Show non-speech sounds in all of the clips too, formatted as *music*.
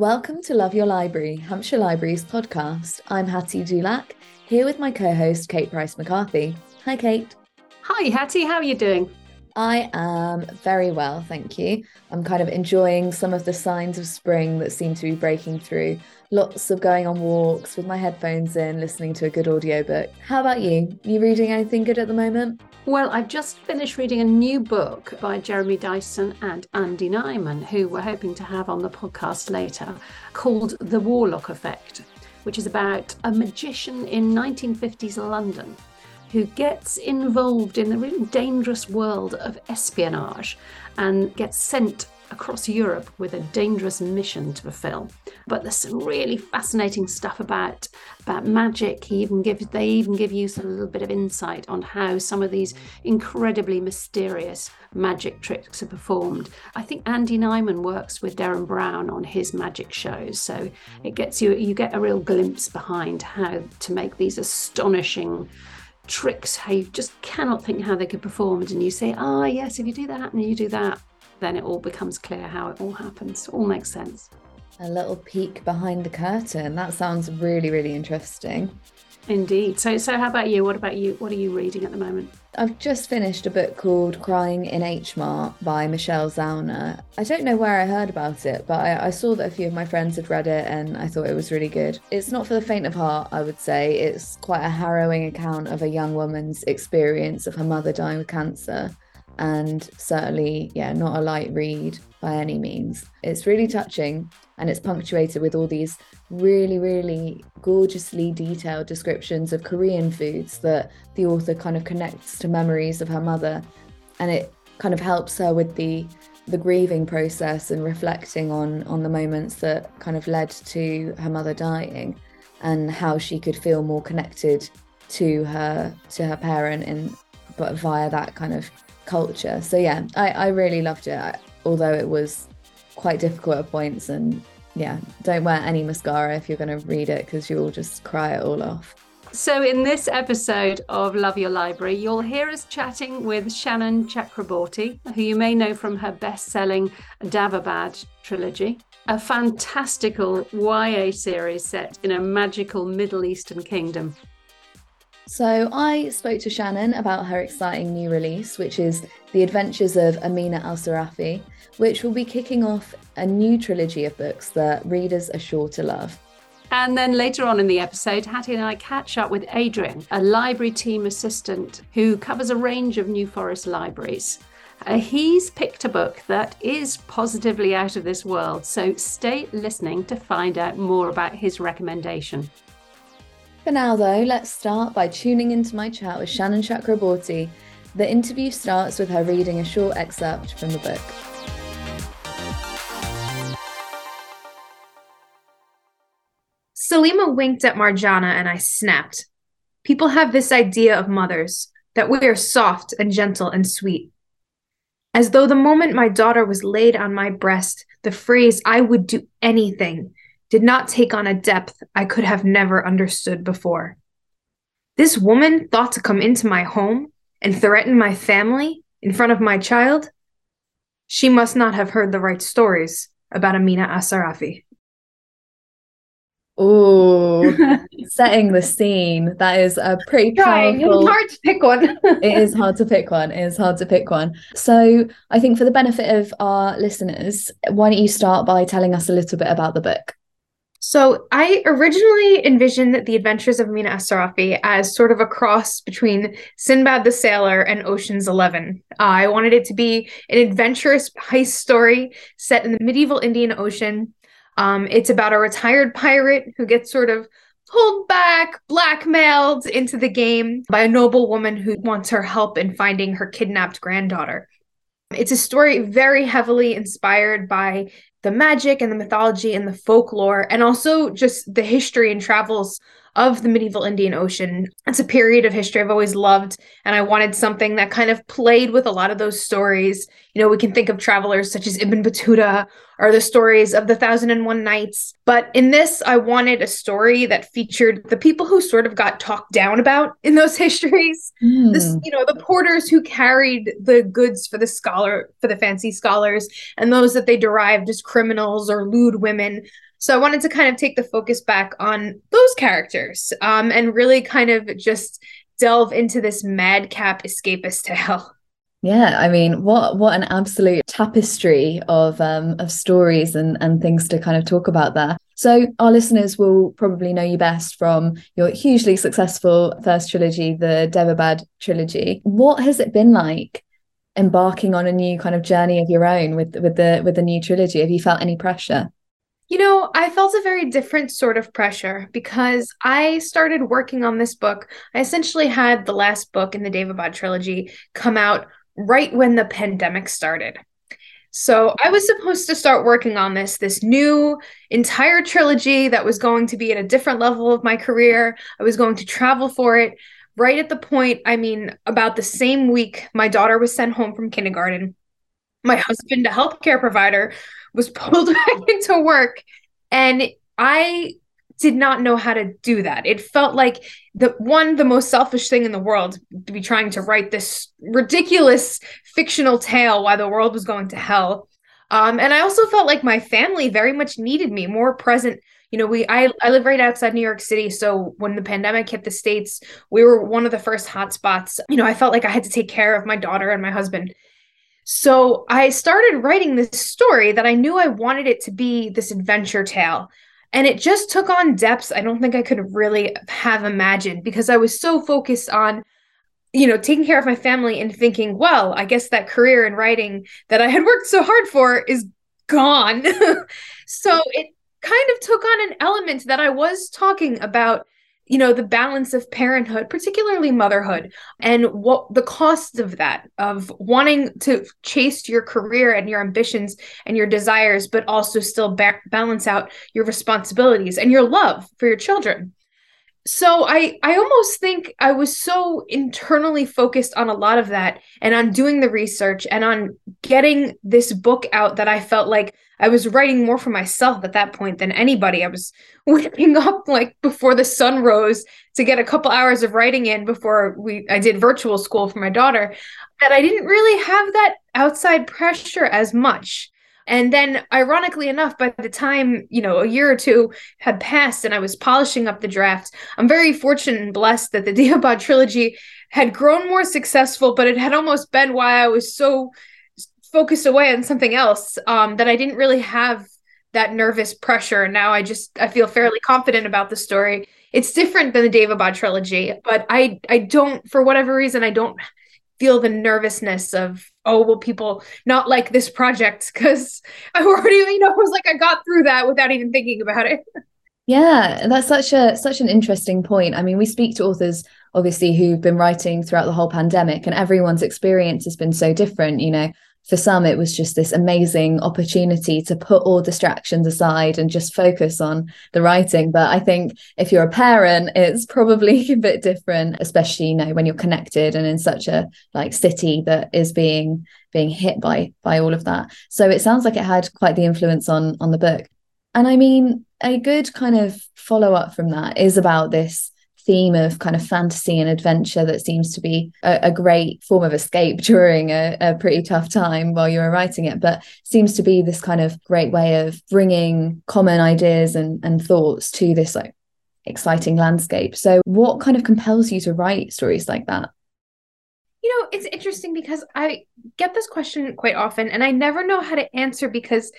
Welcome to Love Your Library, Hampshire Libraries podcast. I'm Hattie Dulac, here with my co host, Kate Price McCarthy. Hi, Kate. Hi, Hattie. How are you doing? I am very well, thank you. I'm kind of enjoying some of the signs of spring that seem to be breaking through. Lots of going on walks with my headphones in, listening to a good audiobook. How about you? You reading anything good at the moment? Well, I've just finished reading a new book by Jeremy Dyson and Andy Nyman, who we're hoping to have on the podcast later, called The Warlock Effect, which is about a magician in 1950s London who gets involved in the really dangerous world of espionage and gets sent across Europe with a dangerous mission to fulfill. But there's some really fascinating stuff about about magic. He even gives they even give you a little bit of insight on how some of these incredibly mysterious magic tricks are performed. I think Andy Nyman works with Derren Brown on his magic shows, so it gets you you get a real glimpse behind how to make these astonishing tricks how you just cannot think how they could perform and you say ah oh, yes if you do that and you do that then it all becomes clear how it all happens it all makes sense a little peek behind the curtain that sounds really really interesting Indeed. So, so how about you? What about you? What are you reading at the moment? I've just finished a book called Crying in H Mart by Michelle Zauner. I don't know where I heard about it, but I, I, saw that a few of my friends had read it and I thought it was really good. It's not for the faint of heart, I would say. It's quite a harrowing account of a young woman's experience of her mother dying with cancer. And certainly, yeah, not a light read by any means. It's really touching and it's punctuated with all these really, really gorgeously detailed descriptions of Korean foods that the author kind of connects to memories of her mother. And it kind of helps her with the the grieving process and reflecting on on the moments that kind of led to her mother dying and how she could feel more connected to her to her parent and but via that kind of culture so yeah i i really loved it although it was quite difficult at points and yeah, don't wear any mascara if you're going to read it because you'll just cry it all off. So, in this episode of Love Your Library, you'll hear us chatting with Shannon Chakraborty, who you may know from her best selling Daevabad trilogy, a fantastical YA series set in a magical Middle Eastern kingdom. So, I spoke to Shannon about her exciting new release, which is The Adventures of Amina al-Sirafi, which will be kicking off a new trilogy of books that readers are sure to love. And then later on in the episode, Hattie and I catch up with Adrian, a library team assistant who covers a range of New Forest libraries. Uh, he's picked a book that is positively out of this world, so stay listening to find out more about his recommendation. For now, though, let's start by tuning into my chat with Shannon Chakraborty. The interview starts with her reading a short excerpt from the book. Salima winked at Marjana and I snapped. People have this idea of mothers that we are soft and gentle and sweet. As though the moment my daughter was laid on my breast, the phrase, I would do anything, did not take on a depth I could have never understood before. This woman thought to come into my home and threaten my family in front of my child? She must not have heard the right stories about Amina al-Sirafi. Oh, *laughs* setting the scene. That is a pretty powerful. It's hard to pick one. *laughs* it is hard to pick one. It is hard to pick one. So, I think for the benefit of our listeners, why don't you start by telling us a little bit about the book? So, I originally envisioned the Adventures of Amina al-Sirafi as sort of a cross between Sinbad the Sailor and Ocean's Eleven. Uh, I wanted it to be an adventurous heist story set in the medieval Indian Ocean um, it's about a retired pirate who gets sort of pulled back, blackmailed into the game by a noble woman who wants her help in finding her kidnapped granddaughter. It's a story very heavily inspired by the magic and the mythology and the folklore, and also just the history and travels of the medieval Indian Ocean. It's a period of history I've always loved, and I wanted something that kind of played with a lot of those stories. You know, we can think of travelers such as Ibn Battuta or the stories of the Thousand and One Nights. But in this, I wanted a story that featured the people who sort of got talked down about in those *laughs* histories. Mm. This, you know, the porters who carried the goods for the scholar, for the fancy scholars, and those that they derived as criminals or lewd women So I wanted to kind of take the focus back on those characters um, and really kind of just delve into this madcap escapist *laughs* tale. Yeah, I mean, what what an absolute tapestry of um of stories and and things to kind of talk about there. So our listeners will probably know you best from your hugely successful first trilogy, the Daevabad trilogy. What has it been like embarking on a new kind of journey of your own with with the with the new trilogy? Have you felt any pressure? You know, I felt a very different sort of pressure because I started working on this book. I essentially had the last book in the Daevabad trilogy come out right when the pandemic started. So I was supposed to start working on this this new entire trilogy that was going to be at a different level of my career. I was going to travel for it right at the point, I mean, about the same week my daughter was sent home from kindergarten. My husband, a healthcare provider, was pulled *laughs* back into work and I did not know how to do that. It felt like the one the most selfish thing in the world to be trying to write this ridiculous fictional tale while the world was going to hell. Um, and I also felt like my family very much needed me more present. You know, we I I live right outside New York City, so when the pandemic hit the states, we were one of the first hotspots. You know, I felt like I had to take care of my daughter and my husband. So I started writing this story that I knew I wanted it to be this adventure tale. And it just took on depths I don't think I could really have imagined because I was so focused on, you know, taking care of my family and thinking, well, I guess that career in writing that I had worked so hard for is gone. *laughs* so it kind of took on an element that I was talking about you know the balance of parenthood particularly motherhood and what the costs of that of wanting to chase your career and your ambitions and your desires but also still ba- balance out your responsibilities and your love for your children. So i i almost think i was so internally focused on a lot of that and on doing the research and on getting this book out that i felt like I was writing more for myself at that point than anybody. I was *laughs* waking up like before the sun rose to get a couple hours of writing in before we I did virtual school for my daughter. That I didn't really have that outside pressure as much. And then, ironically enough, by the time, you know, a year or two had passed and I was polishing up the draft, I'm very fortunate and blessed that the *laughs* Daevabad trilogy had grown more successful, but it had almost been why I was so focused away on something else um, that I didn't really have that nervous pressure. Now I just I feel fairly confident about the story. It's different than the Daevabad trilogy, but I I don't for whatever reason I don't feel the nervousness of oh will people not like this project *laughs* because I already you know I was like I got through that without even thinking about it. *laughs* Yeah, that's such a such an interesting point. I mean, we speak to authors obviously who've been writing throughout the whole pandemic and everyone's experience has been so different, you know for some it was just this amazing opportunity to put all distractions aside and just focus on the writing. But i think if you're a parent it's probably *laughs* a bit different especially you know when you're connected and in such a like city that is being being hit by by all of that. So it sounds like it had quite the influence on on the book. And i mean a good kind of follow up from that is about this theme of kind of fantasy and adventure that seems to be a, a great form of escape *laughs* during a, a, pretty tough time while you were writing it, but seems to be this kind of great way of bringing common ideas and, and thoughts to this like exciting landscape. So, what kind of compels you to write stories like that? You know, it's interesting because I get this question quite often and I never know how to answer because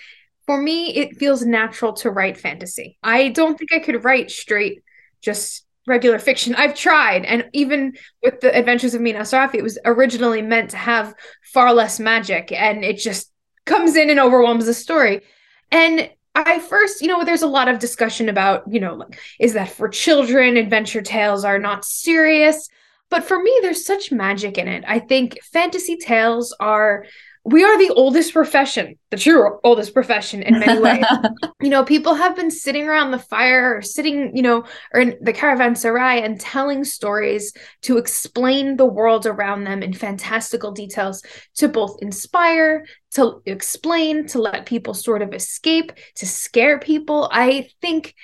for me, it feels natural to write fantasy. I don't think I could write straight just regular fiction. I've tried, and even with the Adventures of Mina al-Sirafi, it was originally meant to have far less magic, and it just comes in and overwhelms the story. And I first, you know, there's a lot of discussion about, you know, like, is that for children? Adventure tales are not serious. But for me, there's such magic in it. I think fantasy tales are we are the oldest profession, the true oldest profession in many ways. *laughs* you know, people have been sitting around the fire or sitting, you know, or in the caravanserai and telling stories to explain the world around them in fantastical details to both inspire, to explain, to let people sort of escape, to scare people. I think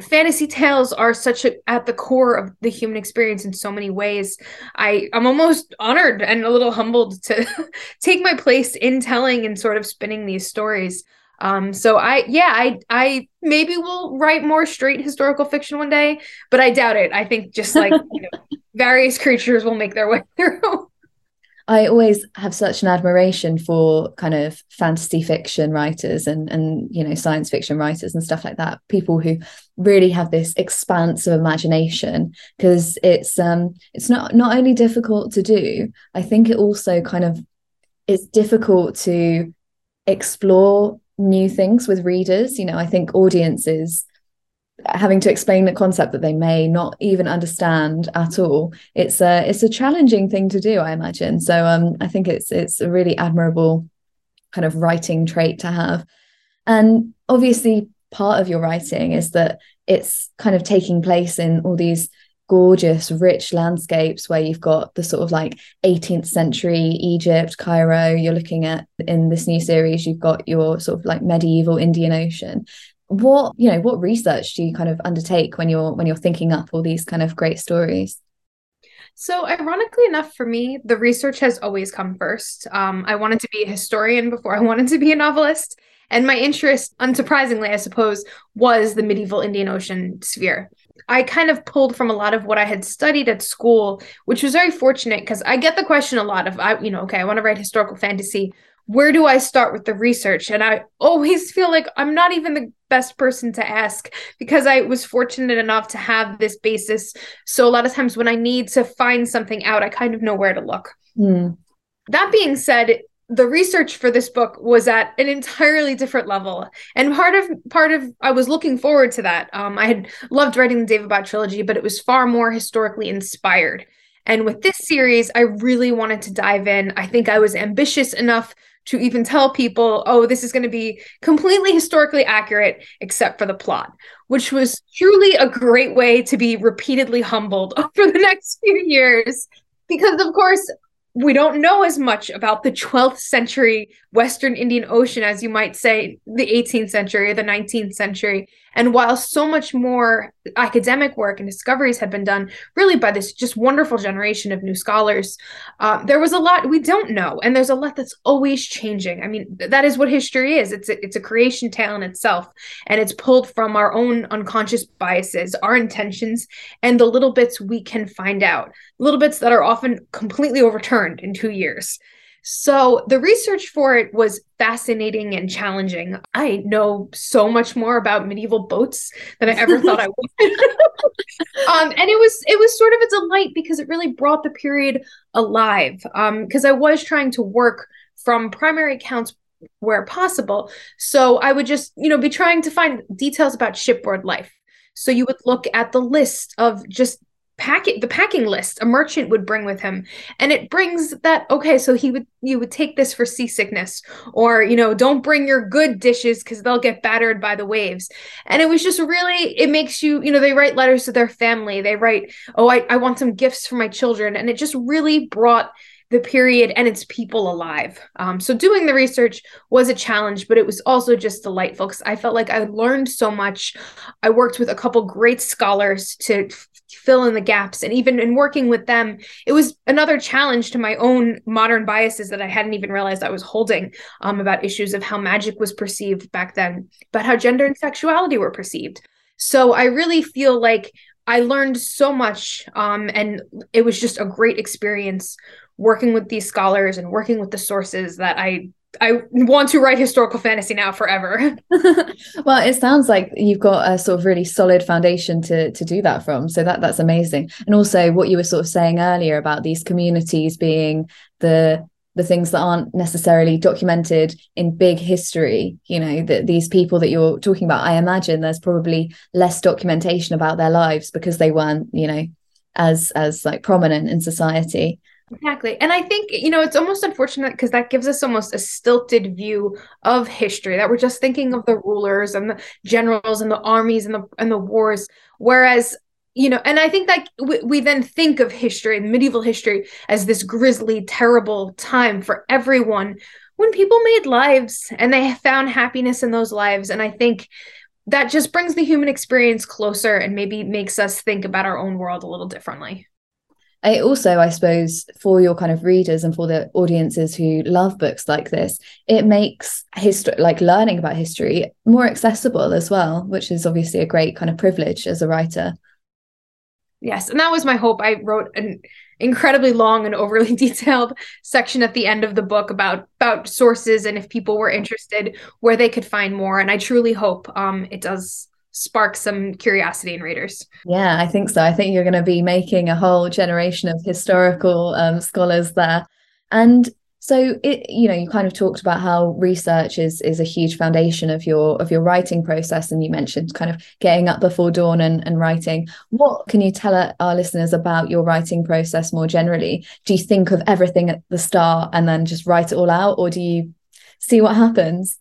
fantasy tales are such a at the core of the human experience in so many ways i i'm almost honored and a little humbled to *laughs* take my place in telling and sort of spinning these stories Um, so I, yeah, I, I maybe will write more straight historical fiction one day, but I doubt it. I think just like *laughs* you know, various creatures will make their way *laughs* through. I always have such an admiration for kind of fantasy fiction writers and and you know science fiction writers and stuff like that. People who really have this expanse of imagination because it's um it's not not only difficult to do. I think it also kind of it's difficult to explore new things with readers. You know, I think audiences having to explain the concept that they may not even understand at all it's a it's a challenging thing to do i imagine. So um i think it's it's a really admirable kind of writing trait to have. And obviously part of your writing is that it's kind of taking place in all these gorgeous rich landscapes where you've got the sort of like 18th century Egypt Cairo. You're looking at in this new series you've got your sort of like medieval Indian Ocean what you know what research do you kind of undertake when you're when you're thinking up all these kind of great stories so, ironically enough, for me, the research has always come first. Um, I wanted to be a historian before I wanted to be a novelist. And my interest, unsurprisingly, I suppose, was the medieval Indian Ocean sphere. I kind of pulled from a lot of what I had studied at school, which was very fortunate because I get the question a lot of, I, you know, okay, I want to write historical fantasy where do I start with the research? And I always feel like I'm not even the best person to ask because I was fortunate enough to have this basis. So a lot of times when I need to find something out, I kind of know where to look. Mm. That being said, the research for this book was at an entirely different level and part of part of i was looking forward to that um, i had loved writing the Daevabad trilogy but it was far more historically inspired and with this series i really wanted to dive in i think i was ambitious enough to even tell people, oh, this is going to be completely historically accurate, except for the plot, which was truly a great way to be repeatedly humbled *laughs* over the next few years. Because, of course, we don't know as much about the 12th century Western Indian Ocean as you might say the 18th century or the 19th century. And while so much more academic work and discoveries had been done, really by this just wonderful generation of new scholars, uh, there was a lot we don't know, and there's a lot that's always changing. I mean, that is what history is. It's a, it's a creation tale in itself, and it's pulled from our own unconscious biases, our intentions, and the little bits we can find out, little bits that are often completely overturned in two years. So the research for it was fascinating and challenging. I know so much more about medieval boats than I ever thought I would. *laughs* um, and it was it was sort of a delight because it really brought the period alive. Because um, I was trying to work from primary accounts where possible. So I would just, you know, be trying to find details about shipboard life. So you would look at the list of just packing the packing list a merchant would bring with him and it brings that okay so he would you would take this for seasickness or you know don't bring your good dishes because they'll get battered by the waves and it was just really it makes you you know they write letters to their family they write oh i, I want some gifts for my children and it just really brought the period and its people alive. Um, so doing the research was a challenge, but it was also just delightful because I felt like I learned so much. I worked with a couple great scholars to fill in the gaps, and even in working with them, it was another challenge to my own modern biases that I hadn't even realized I was holding um, about issues of how magic was perceived back then, but how gender and sexuality were perceived. So I really feel like I learned so much, um, and it was just a great experience working with these scholars and working with the sources that I I want to write historical fantasy now forever. *laughs* well, it sounds like you've got a sort of really solid foundation to to do that from. So that that's amazing. And also what you were sort of saying earlier about these communities being the the things that aren't necessarily documented in big history you know that these people that you're talking about i imagine there's probably less documentation about their lives because they weren't you know as as like prominent in society Exactly. And I think, you know, it's almost unfortunate because that gives us almost a stilted view of history that we're just thinking of the rulers and the generals and the armies and the and the wars whereas you know and i think that we, we then think of history medieval history as this grisly terrible time for everyone when people made lives and they found happiness in those lives and i think that just brings the human experience closer and maybe makes us think about our own world a little differently I also, I suppose, for your kind of readers and for the audiences who love books like this, it makes history, like learning about history, more accessible as well, which is obviously a great kind of privilege as a writer. Yes, and that was my hope. I wrote an incredibly long and overly *laughs* detailed section at the end of the book about about sources and if people were interested, where they could find more. And I truly hope um, it does spark some curiosity in readers. Yeah, I think so. I think you're going to be making a whole generation of historical um, scholars there. And so it, you know, you kind of talked about how research is is a huge foundation of your of your writing process, and you mentioned kind of getting up before dawn and, and writing. What can you tell our listeners about your writing process more generally? Do you think of everything at the start and then just write it all out, or do you see what happens?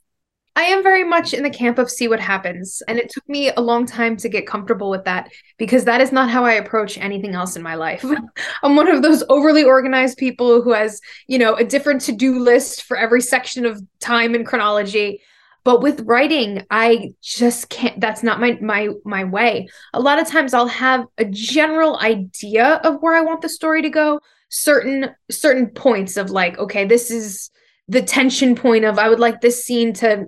I am very much in the camp of see what happens. And it took me a long time to get comfortable with that because that is not how I approach anything else in my life. *laughs* I'm one of those overly organized people who has, you know, a different to do list for every section of time and chronology. But with writing, I just can't that's not my my my way. A lot of times I'll have a general idea of where I want the story to go, certain certain points of like, okay, this is the tension point of I would like this scene to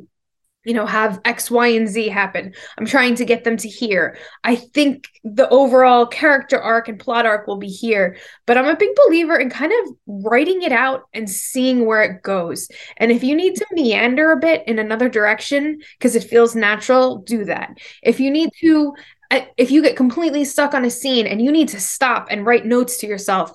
you know have x y and z happen i'm trying to get them to here i think the overall character arc and plot arc will be here but i'm a big believer in kind of writing it out and seeing where it goes and if you need to meander a bit in another direction because it feels natural do that if you need to uh, if you get completely stuck on a scene and you need to stop and write notes to yourself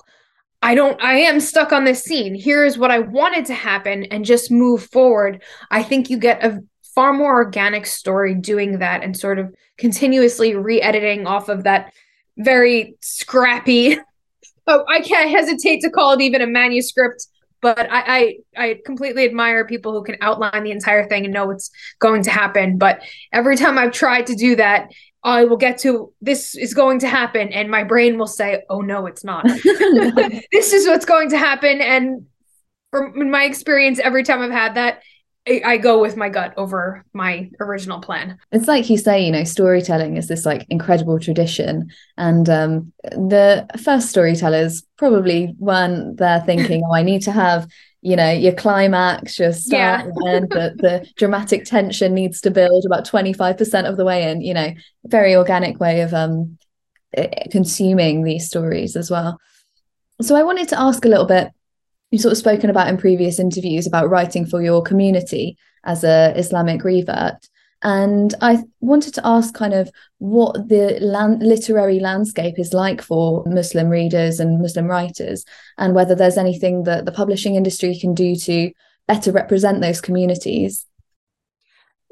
I don't, I am stuck on this scene. Here is what I wanted to happen and just move forward. I think you get a far more organic story doing that and sort of continuously re-editing off of that very scrappy *laughs* oh, I can't hesitate to call it even a manuscript but I, I I completely admire people who can outline the entire thing and know what's going to happen. But every time I've tried to do that, I will get to this is going to happen, and my brain will say, "Oh no, it's not. *laughs* *laughs* this is what's going to happen." And from my experience, every time I've had that, I go with my gut over my original plan. It's like you say, you know, storytelling is this like incredible tradition. And um, the first storytellers probably weren't there thinking, oh, I need to have, you know, your climax, your *laughs* start yeah. and end, but the dramatic tension needs to build about 25% of the way in, you know, very organic way of um, consuming these stories as well. So I wanted to ask a little bit you've sort of spoken about in previous interviews about writing for your community as a Islamic revert. And I wanted to ask kind of what the land, literary landscape is like for Muslim readers and Muslim writers, and whether there's anything that the publishing industry can do to better represent those communities.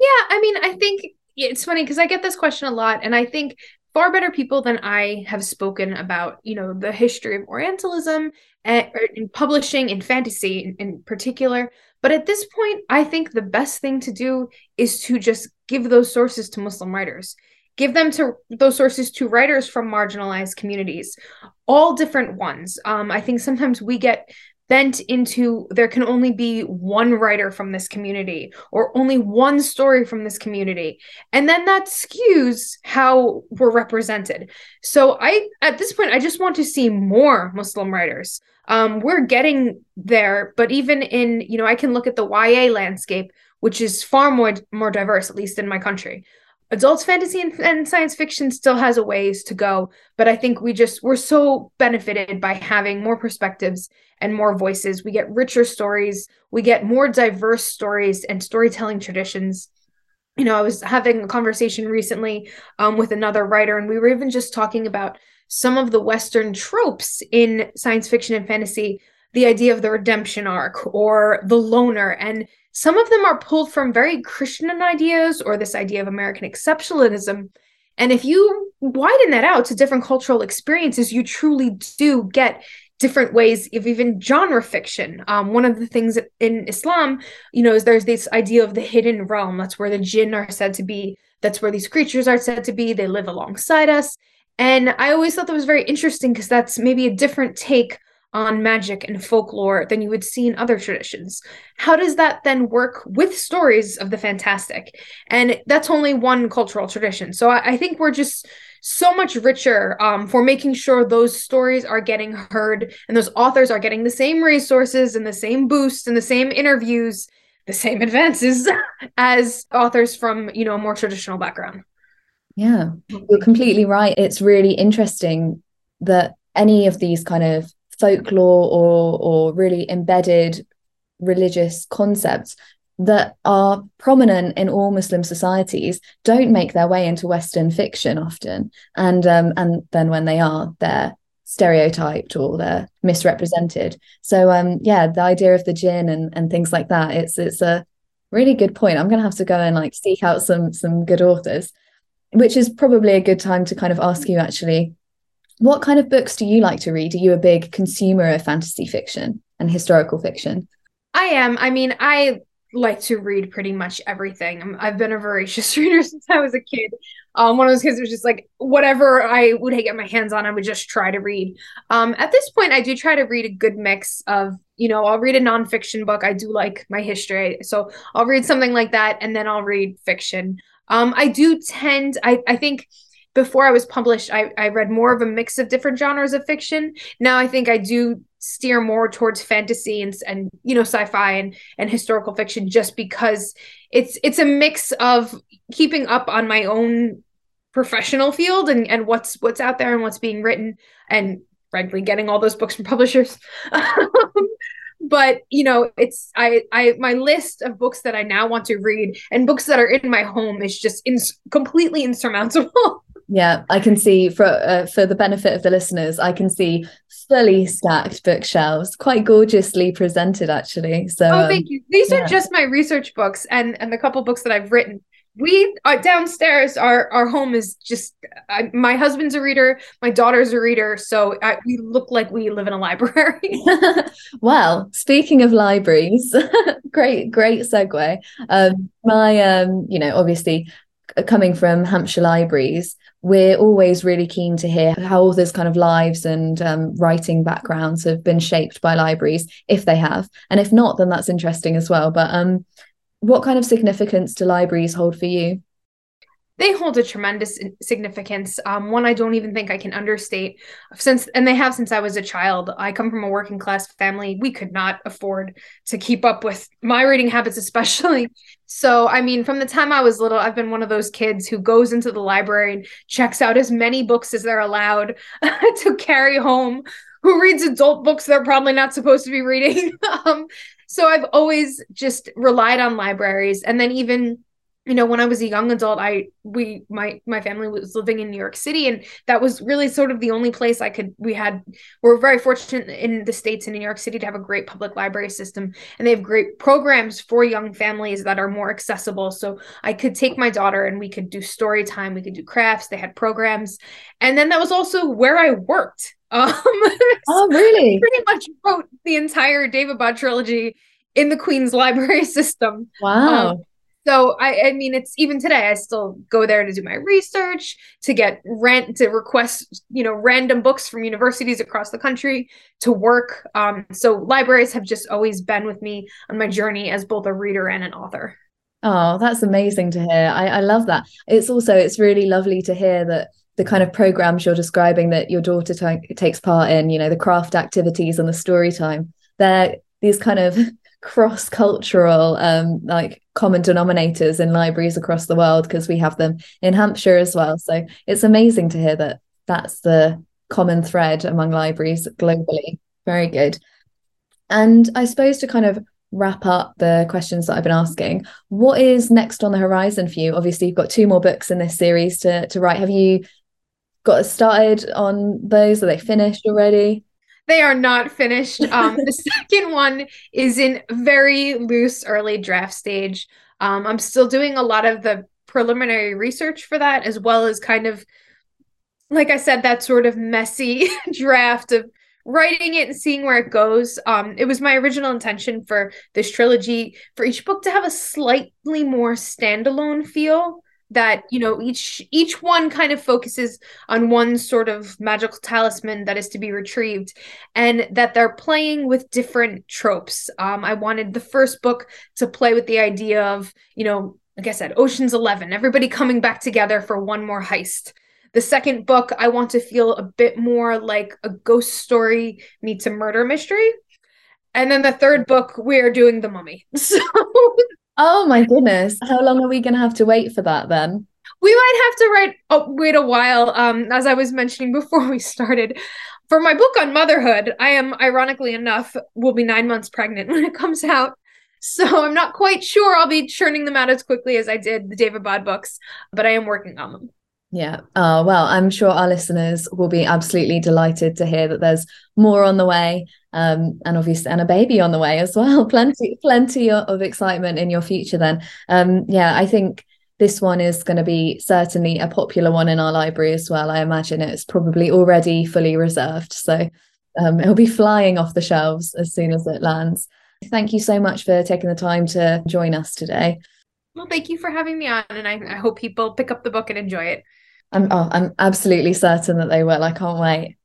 Yeah, I mean, I think it's funny because I get this question a lot, and I think far better people than I have spoken about, you know, the history of Orientalism and in publishing in fantasy in, in particular. But at this point, I think the best thing to do is to just give those sources to Muslim writers. Give them to those sources to writers from marginalized communities, all different ones. Um, I think sometimes we get bent into there can only be one writer from this community or only one story from this community. And then that skews how we're represented. So i at this point i just want to see more muslim writers. Um, we're getting there but even in you know i can look at the ya landscape which is far more more diverse at least in my country adults fantasy and, and, science fiction still has a ways to go but i think we just we're so benefited by having more perspectives and more voices. We get richer stories. We get more diverse stories and storytelling traditions. You know i was having a conversation recently um, with another writer and we were even just talking about some of the western tropes in science fiction and fantasy the idea of the redemption arc or the loner and some of them are pulled from very Christian ideas or this idea of American exceptionalism. And if you widen that out to different cultural experiences, you truly do get different ways of even genre fiction. Um, one of the things in Islam, you know, is there's this idea of the hidden realm. That's where the jinn are said to be. That's where these creatures are said to be. They live alongside us. And I always thought that was very interesting because that's maybe a different take on magic and folklore than you would see in other traditions. How does that then work with stories of the fantastic? And that's only one cultural tradition. So I, I think we're just so much richer um, for making sure those stories are getting heard and those authors are getting the same resources and the same boosts and the same interviews the same *laughs* advances as authors from you know a more traditional background yeah you're completely right it's really interesting that any of these kind of folklore or or really embedded religious concepts that are prominent in all Muslim societies don't make their way into Western fiction often, and um, and then when they are, they're stereotyped or they're misrepresented. So um, yeah, the idea of the jinn and and things like that, it's it's a really good point. I'm gonna have to go and like seek out some some good authors, which is probably a good time to kind of ask you actually, what kind of books do you like to read? Are you a big consumer of fantasy fiction and historical fiction? I am. I mean, I like to read pretty much everything. i have been a voracious *laughs* reader since I was a kid. Um, one of those kids was just like whatever I would get my hands on, I would just try to read. Um, at this point, I do try to read a good mix of, you know, I'll read a nonfiction book. I do like my history, so I'll read something like that, and then I'll read fiction. Um, I do tend, I, I think before I was published, I, I read more of a mix of different genres of fiction. Now I think I do steer more towards fantasy and, and you know sci-fi and, and historical fiction just because it's it's a mix of keeping up on my own professional field and, and what's what's out there and what's being written and frankly getting all those books from publishers *laughs* but you know it's i i my list of books that i now want to read and books that are in my home is just completely insurmountable *laughs* Yeah, I can see for uh, for the benefit of the listeners, I can see fully stacked bookshelves, quite gorgeously presented, actually. So, oh, thank um, you. These yeah. are just my research books and and the couple books that I've written. We are uh, downstairs. Our our home is just. Uh, my husband's a reader. My daughter's a reader. So I, we look like we live in a library. *laughs* *laughs* well, speaking of libraries, *laughs* great great segue. Um, my um, you know, obviously coming from Hampshire Libraries, we're always really keen to hear how authors' kind of lives and um, writing backgrounds have been shaped by libraries, if they have, and if not, then that's interesting as well. But um, what kind of significance do libraries hold for you? They hold a tremendous significance. Um, one i don't even think i can understate. Since and they have since i was a child. I come from a working class family. We could not afford to keep up with my reading habits *laughs* especially. So i mean from the time i was little i've been one of those kids who goes into the library and checks out as many books as they're allowed *laughs* to carry home. Who reads adult books they're probably not supposed to be reading? *laughs* Um, so i've always just relied on libraries. And then even you know when i was a young adult i we my my family was living in new york city and that was really sort of the only place i could we had we're very fortunate in the states in new york city to have a great public library system and they have great programs for young families that are more accessible. So i could take my daughter and we could do story time we could do crafts they had programs. And then that was also where i worked. *laughs* Um oh really? *laughs* pretty much wrote the entire Daevabad trilogy in the Queens *laughs* library system. Wow. Um, so I, I mean, it's even today. I still go there to do my research, to get rent, to request, you know, random books from universities across the country, to work. Um, so libraries have just always been with me on my journey as both a reader and an author. Oh, that's amazing to hear. I, I love that. It's also it's really lovely to hear that the kind of programs you're describing that your daughter t- takes part in, you know, the craft activities and the story time. They're these kind of cross-cultural um like common denominators in libraries across the world because we have them in Hampshire as well. So it's amazing to hear that that's the common thread among libraries globally. Very good. And I suppose to kind of wrap up the questions that I've been asking what is next on the horizon for you? Obviously you've got two more books in this series to to write. Have you got started on those? Are they finished already they are not finished. Um, the *laughs* second one is in very loose early draft stage. Um, I'm still doing a lot of the preliminary research for that, as well as kind of, like I said, that sort of messy *laughs* draft of writing it and seeing where it goes. Um, it was my original intention for this trilogy for each book to have a slightly more standalone feel that you know each each one kind of focuses on one sort of magical talisman that is to be retrieved and that they're playing with different tropes um i wanted the first book to play with the idea of you know like i said oceans 11 everybody coming back together for one more heist The second book, I want to feel a bit more like a ghost story meets a murder mystery. And then the third book, we're doing The Mummy. *laughs* So Oh my goodness. How long are we going to have to wait for that then? we might have to write oh, wait a while um as i was mentioning *laughs* before we started for my book on motherhood i am ironically enough will be nine months pregnant *laughs* when it comes out so i'm not quite sure i'll be churning them out as quickly as i did the Daevabad books but i am working on them Yeah. Uh, well, I'm sure our listeners will be absolutely delighted to hear that there's more on the way, um, and obviously, and a baby on the way as well. *laughs* plenty, plenty of excitement in your future. Then, um, yeah, I think this one is going to be certainly a popular one in our library as well. I imagine it's probably already fully reserved, so um, it'll be flying off the shelves as soon as it lands. Thank you so much for taking the time to join us today. well thank you for having me on and i, I hope people pick up the book and enjoy it I'm oh, I'm absolutely certain that they will. I can't wait.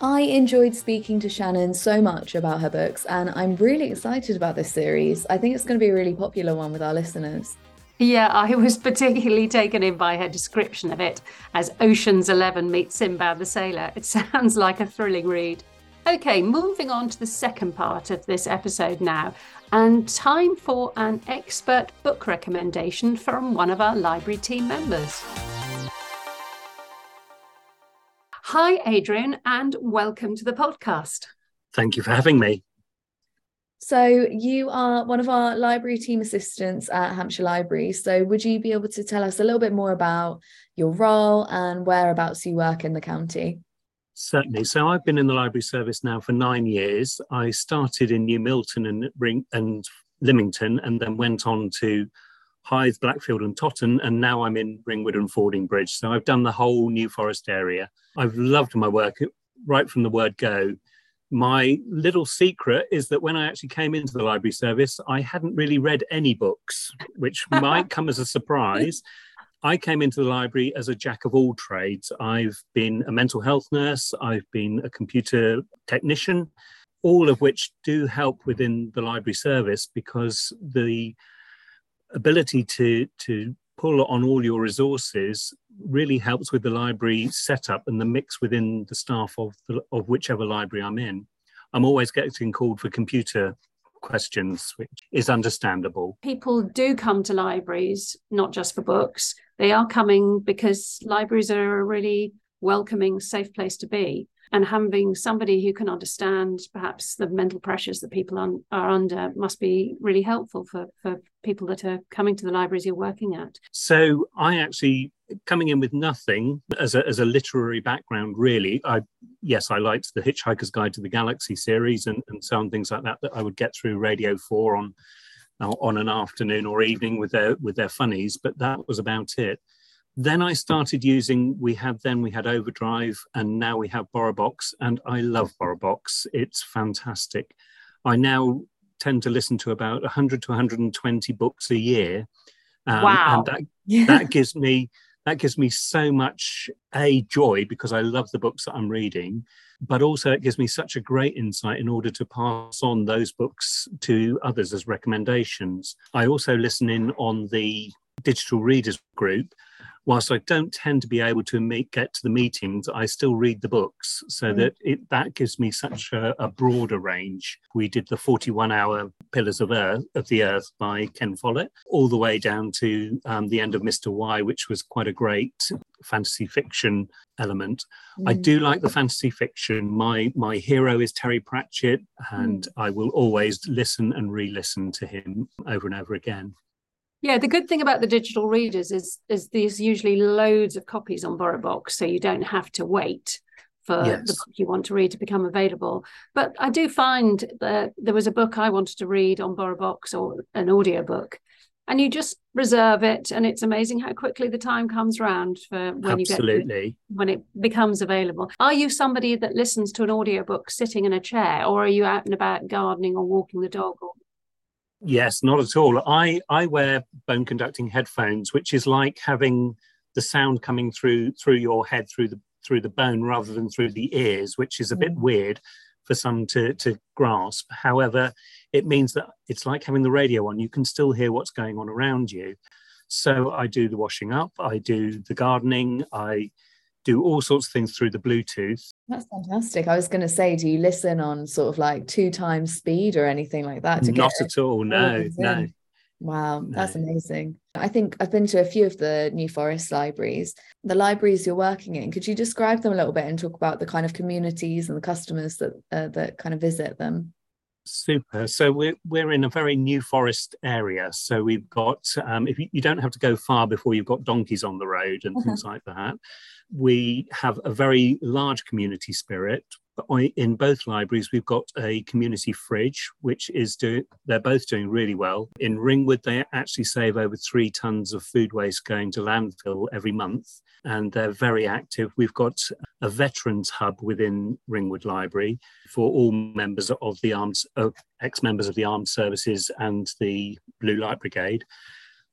I enjoyed speaking to Shannon so much about her books, and I'm really excited about this series. I think it's going to be a really popular one with our listeners. Yeah, I was particularly taken in by her description of it as Ocean's Eleven meets Sinbad the Sailor. It *laughs* sounds like a thrilling read. Okay, moving on to the second part of this episode now, and time for an expert book recommendation from one of our library team members. Hi, Adrian, and welcome to the podcast. Thank you for having me. So, you are one of our library team assistants at Hampshire Library. So, would you be able to tell us a little bit more about your role and whereabouts you work in the county? Certainly. So I've been in the library service now for nine years. I started in New Milton and Ring and Lymington, and then went on to Hythe, Blackfield, and Totton, and now I'm in Ringwood and Fordingbridge. So I've done the whole New Forest area. I've loved my work right from the word go. My little secret is that when I actually came into the library service, I hadn't really read any books, which might *laughs* come as a surprise. I came into the library as a jack of all trades. I've been a mental health nurse, I've been a computer technician, all of which do help within the library service because the ability to, to pull on all your resources really helps with the library setup and the mix within the staff of, the, of whichever library I'm in. I'm always getting called for computer questions, which is understandable. People do come to libraries, not just for books. They are coming because libraries are a really welcoming, safe place to be. And having somebody who can understand perhaps the mental pressures that people are under must be really helpful for, for people that are coming to the libraries you're working at. So I actually coming in with nothing as a, as a literary background really i yes i liked the hitchhiker's guide to the galaxy series and, and so on things like that that i would get through radio 4 on on an afternoon or evening with their with their funnies but that was about it. Then i started using we had then we had overdrive and now we have borrowbox and i love borrowbox it's fantastic. I now tend to listen to about 100 to 120 books a year. Um, wow. and that that gives me that gives me so much a joy because I love the books that I'm reading, but also it gives me such a great insight in order to pass on those books to others as recommendations. I also listen in on the digital readers group whilst I don't tend to be able to meet, get to the meetings, I still read the books so mm. that it that gives me such a, a, broader range. We did the 41 hour Pillars of Earth of the Earth by Ken Follett, all the way down to um, the end of Mr. Y, which was quite a great fantasy fiction element. Mm. I do like the fantasy fiction. My my hero is Terry Pratchett, and mm. I will always listen and re-listen to him over and over again. Yeah, the good thing about the digital readers is is there's usually loads of copies on BorrowBox, so you don't have to wait for yes. the book you want to read to become available. But I do find that there was a book I wanted to read on BorrowBox or an audiobook, and you just reserve it, and it's amazing how quickly the time comes around for when Absolutely. you get when it becomes available. Are you somebody that listens to an audiobook sitting in a chair, or are you out and about gardening or walking the dog or Yes, not at all. I, I wear bone conducting headphones, which is like having the sound coming through through your head through the through the bone rather than through the ears, which is a bit mm. weird for some to, to grasp. However, it means that it's like having the radio on. You can still hear what's going on around you. So I do the washing up, I do the gardening, I do all sorts of things through the Bluetooth. That's fantastic. I was going to say, do you listen on sort of like two times speed or anything like that? Not at all. No, no. Wow, that's no. amazing. I think I've been to a few of the New Forest libraries. The libraries you're working in, could you describe them a little bit and talk about the kind of communities and the customers that uh, that kind of visit them? Super. So we're we're in a very New Forest area. So we've got um, if you, you, don't have to go far before you've got donkeys on the road and things like that. We have a very large community spirit. In both libraries, we've got a community fridge, which is they're both doing really well. In Ringwood, they actually save over three tons of food waste going to landfill every month and they're very active. We've got a veterans hub within Ringwood Library for all members of the armed, uh, ex-members of the armed services and the Blue Light Brigade.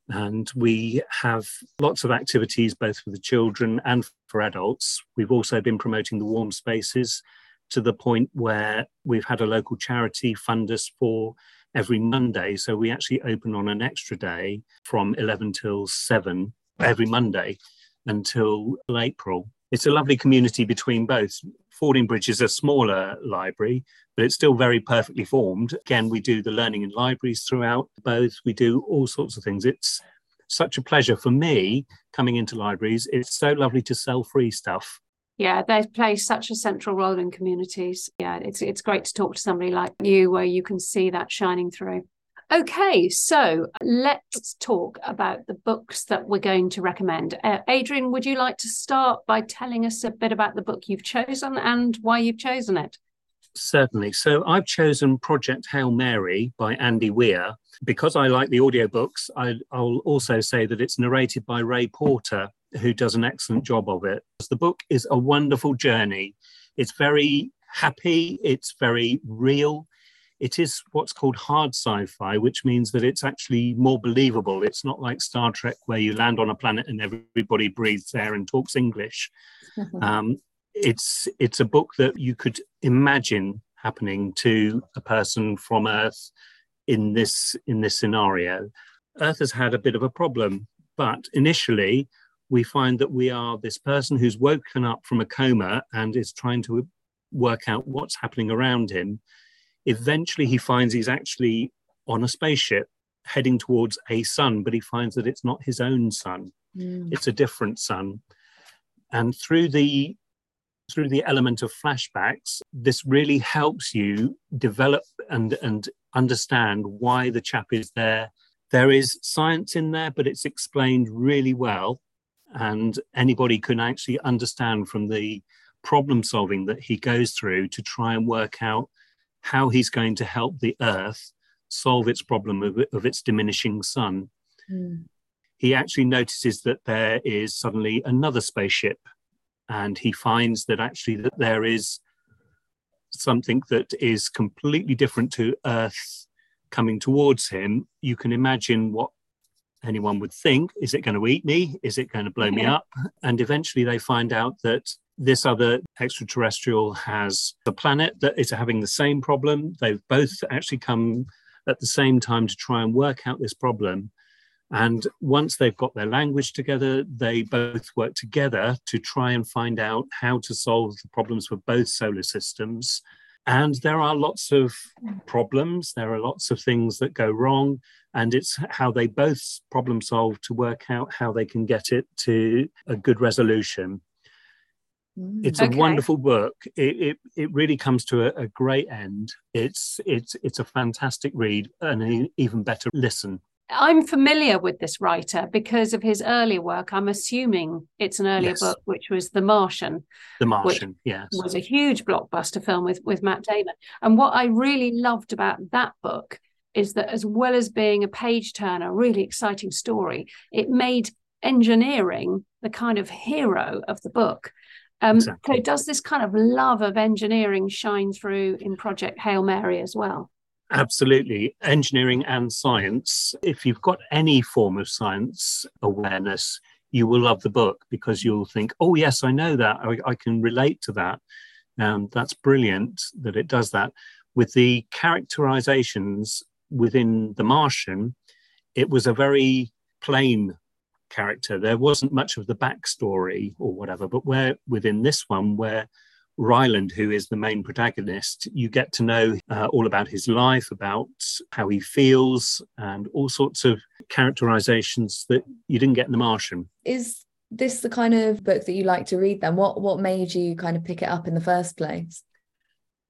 And we have lots of activities both for the children and for adults. We've also been promoting the warm spaces to the point where we've had a local charity fund us for every Monday. So we actually open on an extra day from 11 till 7 every Monday until April. It's a lovely community between both. Fordingbridge is a smaller library, but it's still very perfectly formed. Again, we do the learning in libraries throughout both. We do all sorts of things. It's such a pleasure for me coming into libraries. It's so lovely to sell free stuff. Yeah, they play such a central role in communities. Yeah, it's it's great to talk to somebody like you where you can see that shining through. Okay, so let's talk about the books that we're going to recommend. Uh, Adrian, would you like to start by telling us a bit about the book you've chosen and why you've chosen it? Certainly. So I've chosen Project Hail Mary by Andy Weir. Because I like the audiobooks, I, I'll also say that it's narrated by Ray Porter, who does an excellent job of it. The book is a wonderful journey. It's very happy, it's very real, it is what's called hard sci-fi, which means that it's actually more believable. It's not like Star Trek where you land on a planet and everybody breathes air and talks English. *laughs* um, it's it's a book that you could imagine happening to a person from Earth in this in this scenario. Earth has had a bit of a problem, but initially we find that we are this person who's woken up from a coma and is trying to work out what's happening around him Eventually, he finds he's actually on a spaceship heading towards a sun, but he finds that it's not his own sun. Mm. It's a different sun. And through the through the element of flashbacks, this really helps you develop and, and understand why the chap is there. There is science in there, but it's explained really well. And anybody can actually understand from the problem solving that he goes through to try and work out how he's going to help the Earth solve its problem of, of its diminishing sun. Mm. He actually notices that there is suddenly another spaceship, and he finds that actually that there is something that is completely different to Earth coming towards him. You can imagine what anyone would think is it going to eat me is it going to blow me mm-hmm. up and eventually they find out that this other extraterrestrial has a planet that is having the same problem. They've both actually come at the same time to try and work out this problem. And once they've got their language together, they both work together to try and find out how to solve the problems for both solar systems. And there are lots of problems, there are lots of things that go wrong. And it's how they both problem solve to work out how they can get it to a good resolution. Mm, it's okay. a wonderful book. It, it, it really comes to a, a, great end. It's it's it's a fantastic read and an even better listen. I'm familiar with this writer because of his earlier work. I'm assuming it's an earlier yes. book, which was The Martian. The Martian, yes, was a huge blockbuster film with with Matt Damon. And what I really loved about that book is that, as well as being a page turner, really exciting story, it made engineering the kind of hero of the book um, exactly. So does this kind of love of engineering shine through in Project Hail Mary as well? Absolutely. Engineering and science. If you've got any form of science awareness, you will love the book because you'll think, oh, yes, I know that. I, I can relate to that. And that's brilliant that it does that. With the characterizations within The Martian, it was a very plain character. There wasn't much of the backstory or whatever, but where within this one, where Ryland, who is the main protagonist, you get to know uh, all about his life, about how he feels, and all sorts of characterizations that you didn't get in The Martian. Is this the kind of book that you like to read then? What what made you kind of pick it up in the first place?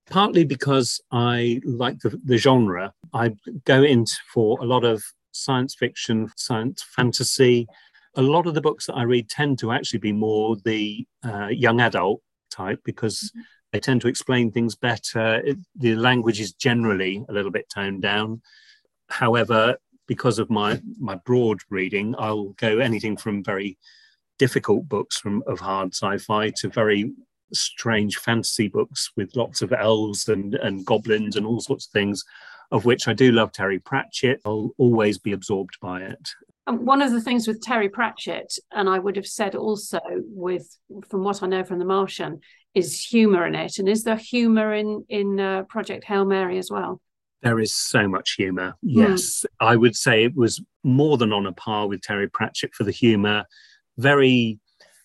Partly because I like the, the genre. I go in for a lot of science fiction, science fantasy. A lot of the books that I read tend to actually be more the uh, young adult type because mm-hmm. they tend to explain things better. It, the language is generally a little bit toned down. However, because of my my broad reading, I'll go anything from very difficult books from of hard sci-fi to very strange fantasy books with lots of elves and, and goblins and all sorts of things, of which I do love Terry Pratchett. I'll always be absorbed by it. And one of the things with Terry Pratchett, and I would have said also with, from what I know from The Martian, is humour in it. And is there humour in in uh, Project Hail Mary as well? There is so much humour. Hmm. Yes, mm. I would say it was more than on a par with Terry Pratchett for the humour. Very,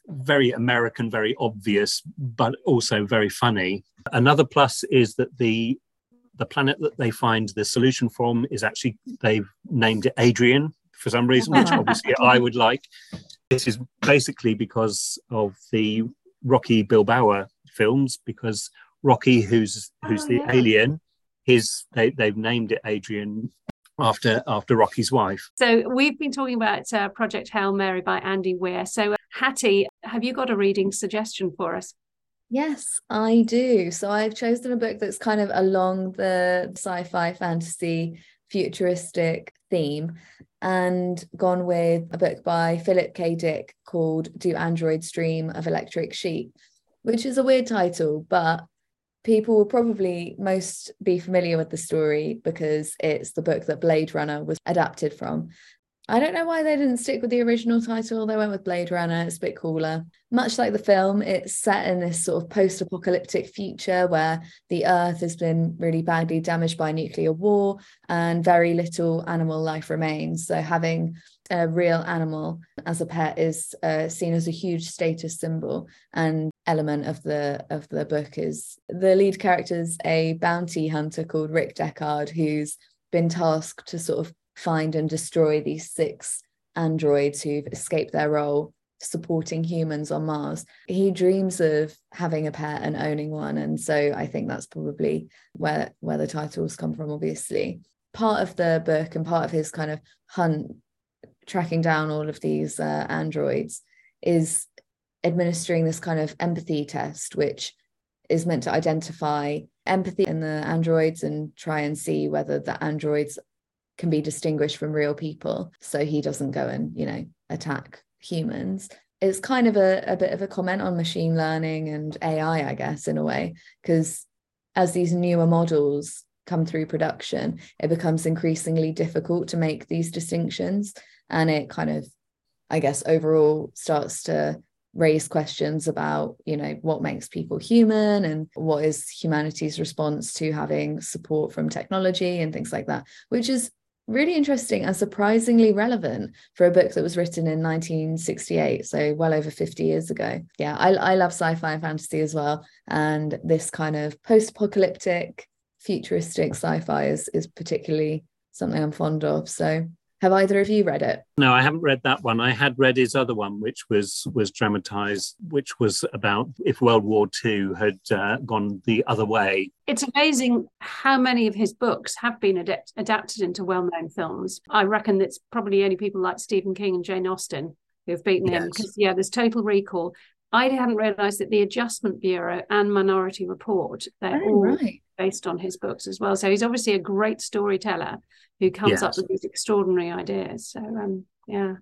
very American, very obvious, but also very funny. Another plus is that the the planet that they find the solution from is actually they've named it Adrian for some reason, which obviously I would like. This is basically because of the Rocky Balboa films, because Rocky, who's who's oh, the yeah. alien, his they, they've named it Adrian after after Rocky's wife. So we've been talking about uh, Project Hail Mary by Andy Weir. So Hattie, have you got a reading suggestion for us? Yes, I do. So I've chosen a book that's kind of along the sci-fi fantasy futuristic theme and gone with a book by Philip K. Dick called Do Androids Dream of Electric Sheep, which is a weird title, but people will probably most be familiar with the story because it's the book that Blade Runner was adapted from. I don't know why they didn't stick with the original title. They went with Blade Runner. It's a bit cooler. Much like the film, it's set in this sort of post apocalyptic future where the earth has been really badly damaged by nuclear war and very little animal life remains. So, having a real animal as a pet is uh, seen as a huge status symbol and element of the of the book is the lead character is a bounty hunter called Rick Deckard who's been tasked to sort of find and destroy these six androids who've escaped their role supporting humans on Mars. He dreams of having a pet and owning one. And so I think that's probably where where the titles come from, obviously. Part of the book and part of his kind of hunt tracking down all of these uh, androids is administering this kind of empathy test, which is meant to identify empathy in the androids and try and see whether the androids can be distinguished from real people. So he doesn't go and you know attack humans. It's kind of a, a bit of a comment on machine learning and ai i guess in a way because as these newer models come through production it becomes increasingly difficult to make these distinctions. And it kind of i guess overall starts to raise questions about you know what makes people human and what is humanity's response to having support from technology and things like that which is really interesting and surprisingly relevant for a book that was written in 1968 so well over 50 years ago. Yeah i, I love sci-fi and fantasy as well and this kind of post-apocalyptic futuristic sci-fi is, is particularly something i'm fond of so have either of you read it? No, I haven't read that one. I had read his other one, which was was dramatized, which was about if World War II had uh, gone the other way. It's amazing how many of his books have been adapt- adapted into well-known films. I reckon it's probably only people like Stephen King and Jane Austen who have beaten yes. him because yeah, there's Total Recall. I hadn't realised that the Adjustment Bureau and Minority Report they're oh, all right. Based on his books as well. So he's obviously a great storyteller who comes yes. up with these extraordinary ideas. So um, yeah.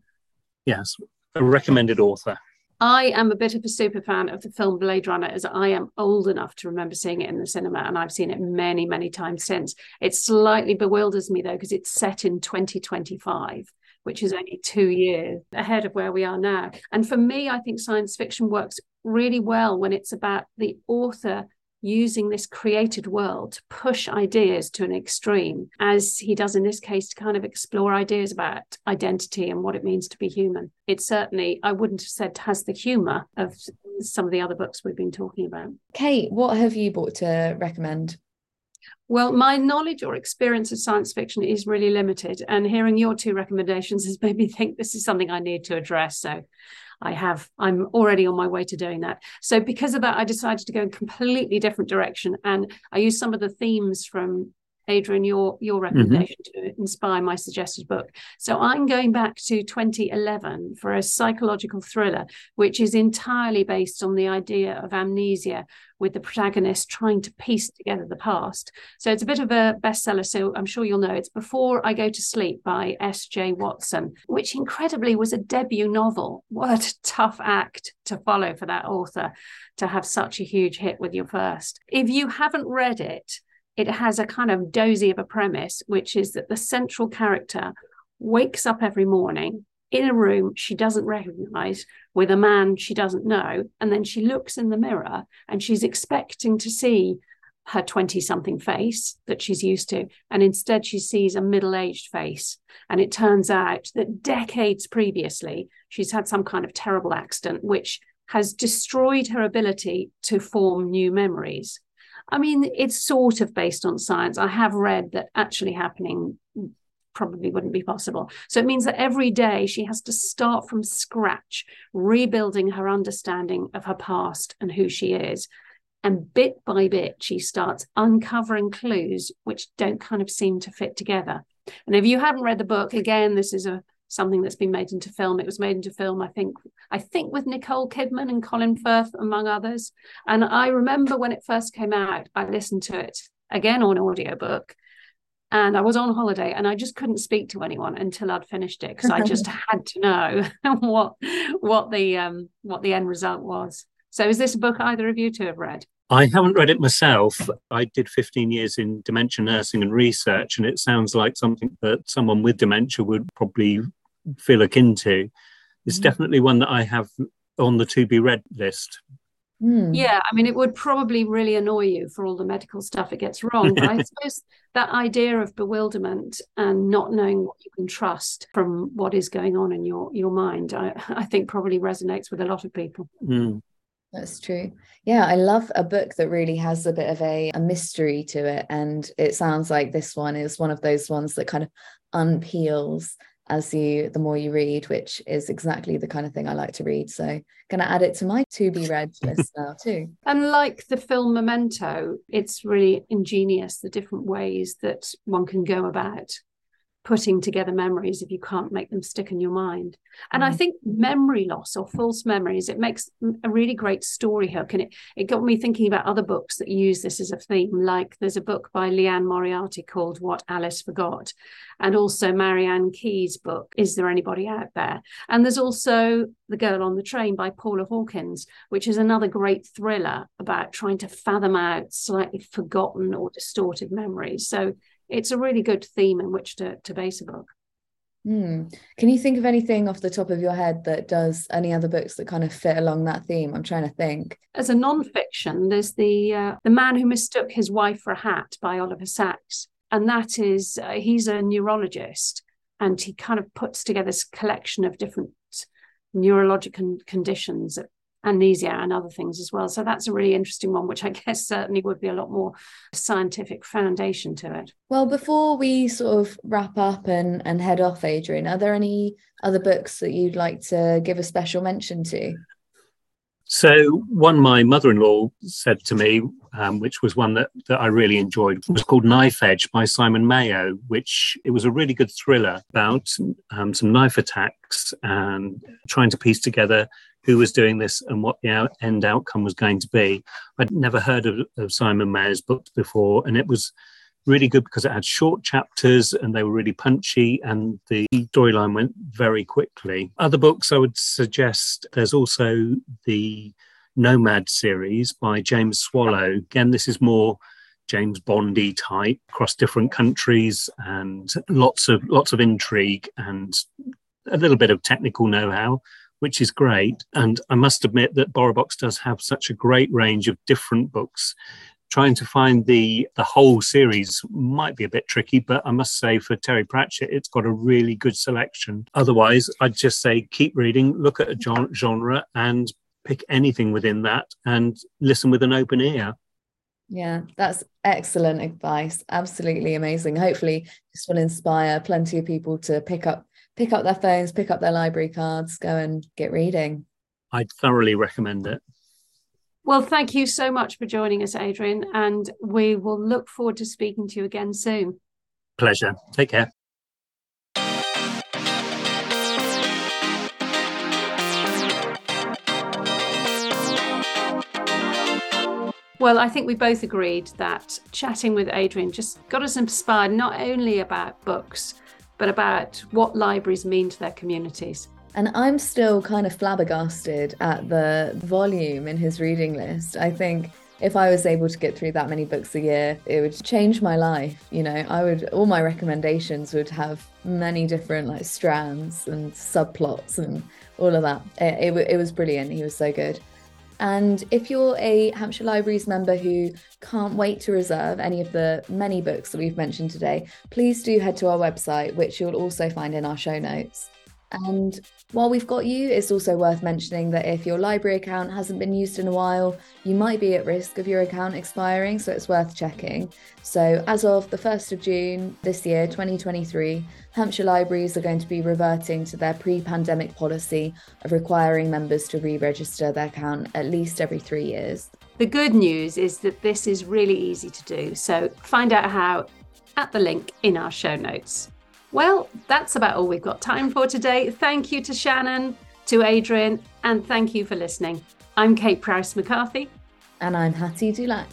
Yes, a recommended author. I am a bit of a super fan of the film Blade Runner, as I am old enough to remember seeing it in the cinema, and I've seen it many, many times since. It slightly bewilders me though, because it's set in 2025, which is only two years ahead of where we are now. And for me, I think science fiction works really well when it's about the author using this created world to push ideas to an extreme, as he does in this case, to kind of explore ideas about identity and what it means to be human. It certainly, I wouldn't have said, has the humour of some of the other books we've been talking about. Kate, what have you bought to recommend? Well, my knowledge or experience of science fiction is really limited, and hearing your two recommendations has made me think this is something I need to address. So I have, I'm already on my way to doing that. So because of that, I decided to go in completely different direction. And I used some of the themes from Adrian, your your mm-hmm. recommendation mm-hmm. to inspire my suggested book. So I'm going back to 2011 for a psychological thriller, which is entirely based on the idea of amnesia, with the protagonist trying to piece together the past. So it's a bit of a bestseller. So I'm sure you'll know it's Before I Go to Sleep by S.J. Watson, which incredibly was a debut novel. What a tough act to follow for that author to have such a huge hit with your first. If you haven't read it, it has a kind of dozy of a premise, which is that the central character wakes up every morning in a room she doesn't recognize with a man she doesn't know. And then she looks in the mirror and she's expecting to see her 20 something face that she's used to. And instead, she sees a middle aged face. And it turns out that decades previously, she's had some kind of terrible accident, which has destroyed her ability to form new memories. I mean, it's sort of based on science. I have read that actually happening probably wouldn't be possible. So it means that every day she has to start from scratch, rebuilding her understanding of her past and who she is. And bit by bit, she starts uncovering clues which don't kind of seem to fit together. And if you haven't read the book, again, this is a something that's been made into film. It was made into film, I think, I think with Nicole Kidman and Colin Firth, among others. And I remember when it first came out, I listened to it again on audiobook. And I was on holiday and I just couldn't speak to anyone until I'd finished it because I just *laughs* had to know *laughs* what what the um what the end result was. So is this a book either of you two have read? I haven't read it myself. I did 15 years in dementia nursing and research, and it sounds like something that someone with dementia would probably feel akin to. It's mm. definitely one that I have on the to be read list. Mm. Yeah, I mean, it would probably really annoy you for all the medical stuff it gets wrong. But I *laughs* suppose that idea of bewilderment and not knowing what you can trust from what is going on in your your mind, I, I think probably resonates with a lot of people. Mm. That's true. Yeah, I love a book that really has a bit of a, a mystery to it. And it sounds like this one is one of those ones that kind of unpeels as you the more you read, which is exactly the kind of thing I like to read. So gonna add it to my to be read *laughs* list now too. And like the film Memento, it's really ingenious the different ways that one can go about putting together memories if you can't make them stick in your mind. And mm. I think memory loss or false memories, it makes a really great story hook. And it, it got me thinking about other books that use this as a theme. Like there's a book by Liane Moriarty called What Alice Forgot, and also Marian Keyes book, Is There Anybody Out There? And there's also The Girl on the Train by Paula Hawkins, which is another great thriller about trying to fathom out slightly forgotten or distorted memories. So it's a really good theme in which to, to base a book. Mm. Can you think of anything off the top of your head that does any other books that kind of fit along that theme? I'm trying to think. As a non-fiction, there's the uh, the man who mistook his wife for a hat by Oliver Sacks, and that is uh, he's a neurologist, and he kind of puts together this collection of different neurological conditions amnesia and other things as well. So that's a really interesting one, which I *laughs* guess certainly would be a lot more scientific foundation to it. Well, before we sort of wrap up and, and head off, Adrian, are there any other books that you'd like to give a special mention to? So, one my mother in law said to me, um, which was one that, that I really enjoyed, was called Knife Edge by Simon Mayo, which it was a really good thriller about um, some knife attacks and trying to piece together who was doing this and what the out- end outcome was going to be. I'd never heard of, of Simon Mayo's books before, and it was really good because it had short chapters and they were really punchy and the storyline went very quickly. Other books I would suggest there's also the Nomad series by James Swallow. Again, this is more James Bondy type across different countries and lots of lots of intrigue and a little bit of technical know-how which is great. And I must admit that BorrowBox does have such a great range of different books. Trying to find the the whole series might be a bit tricky, but I must say for Terry Pratchett, it's got a really good selection. Otherwise, I'd just say keep reading, look at a genre, and pick anything within that, and listen with an open ear. Yeah, that's excellent advice. Absolutely amazing. Hopefully, this will inspire plenty of people to pick up pick up their phones, pick up their library cards, go and get reading. I'd thoroughly recommend it. Well, thank you so much for joining us, Adrian, and we will look forward to speaking to you again soon. Pleasure. Take care. Well, I think we both agreed that chatting with Adrian just got us inspired not only about books, but about what libraries mean to their communities. And I'm still kind of flabbergasted at the volume in his reading list. I think if I was able to get through that many books a year, it would change my life. You know, I would, all my recommendations would have many different like strands and subplots and all of that. It, it, it was brilliant. He was so good. And if you're a Hampshire Libraries member who can't wait to reserve any of the many books that we've mentioned today, please do head to our website, which you'll also find in our show notes. And while we've got you, it's also worth mentioning that if your library account hasn't been used in a while, you might be at risk of your account expiring, so it's worth checking. So, as of the 1st of June this year, 2023, Hampshire libraries are going to be reverting to their pre pandemic policy of requiring members to re register their account at least every three years. The good news is that this is really easy to do, so find out how at the link in our show notes. Well, that's about all we've got time for today. Thank you to Shannon, to Adrian, and thank you for listening. I'm Kate Price McCarthy. And I'm Hattie Dulac.